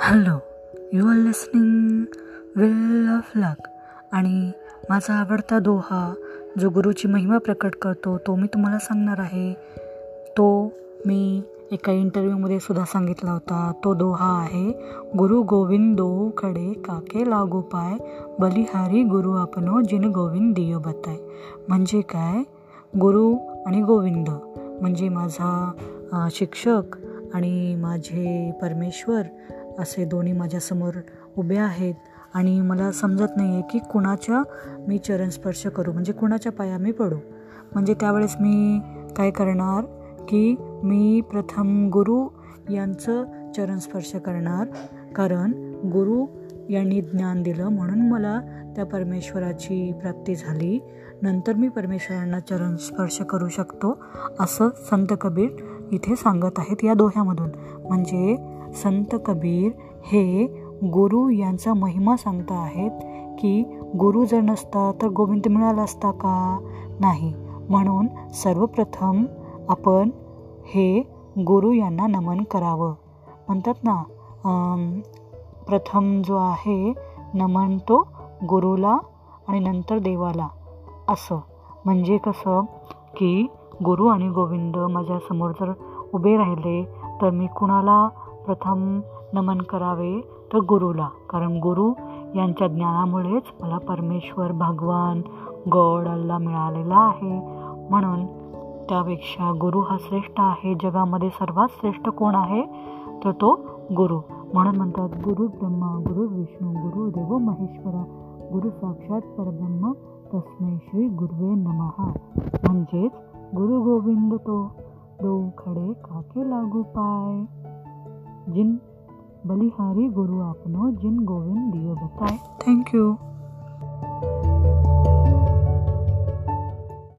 Hello you are listening will of luck आणि माझा आवडता दोहा जो गुरुची महिमा प्रकट करतो तो मी तुम्हाला सांगणार आहे. तो मी एका इंटरव्ह्यूमध्ये सुद्धा सांगितला होता. तो दोहा आहे. गुरु गोविंदो कडे काके लागू पाय. बलिहारी गुरु आपनो जिन गोविंद दियो बताय. म्हणजे काय? गुरु आणि गोविंद. म्हणजे माझा शिक्षक आणि माझे परमेश्वर असे दोन्ही माझ्यासमोर उभे आहेत. आणि मला समजत नाही आहे की कुणाच्या मी चरणस्पर्श करू म्हणजे कुणाच्या पाया मी पडू. म्हणजे त्यावेळेस मी काय करणार की मी प्रथम गुरु यांचं चरणस्पर्श करणार. कारण गुरु यांनी ज्ञान दिलं म्हणून मला त्या परमेश्वराची प्राप्ती झाली. नंतर मी परमेश्वरांना चरणस्पर्श करू शकतो असं संत कबीर इथे सांगत आहेत या दोह्यामधून. म्हणजे संत कबीर हे गुरु यांचा महिमा सांगता आहेत की गुरु जर नसता तर गोविंद मिळाला असता का? नाही. म्हणून सर्वप्रथम आपण हे गुरु यांना नमन करावं. म्हणतात ना प्रथम जो आहे नमन तो गुरुला आणि नंतर देवाला. असं. म्हणजे कसं की गुरु आणि गोविंद माझ्यासमोर जर उभे राहिले तर मी कुणाला प्रथम नमन करावे तर गुरुला. कारण गुरु यांच्या ज्ञानामुळेच मला परमेश्वर भगवान गॉड अल्ला मिळालेला आहे. म्हणून त्यापेक्षा गुरु हा श्रेष्ठ आहे. जगामध्ये सर्वात श्रेष्ठ कोण आहे? तर तो गुरु. म्हणून म्हणतात गुरु ब्रह्मा गुरु विष्णू गुरु देव महेश्वरा गुरु साक्षात परब्रह्म तस्मै श्री गुरुवे नमहा म्हणजेच गुरु गोविंद तो. दो खडे काके लागू पाय. जिन बलिहारी गुरु आपनो जिन गोविंद दियो बताए। Thank you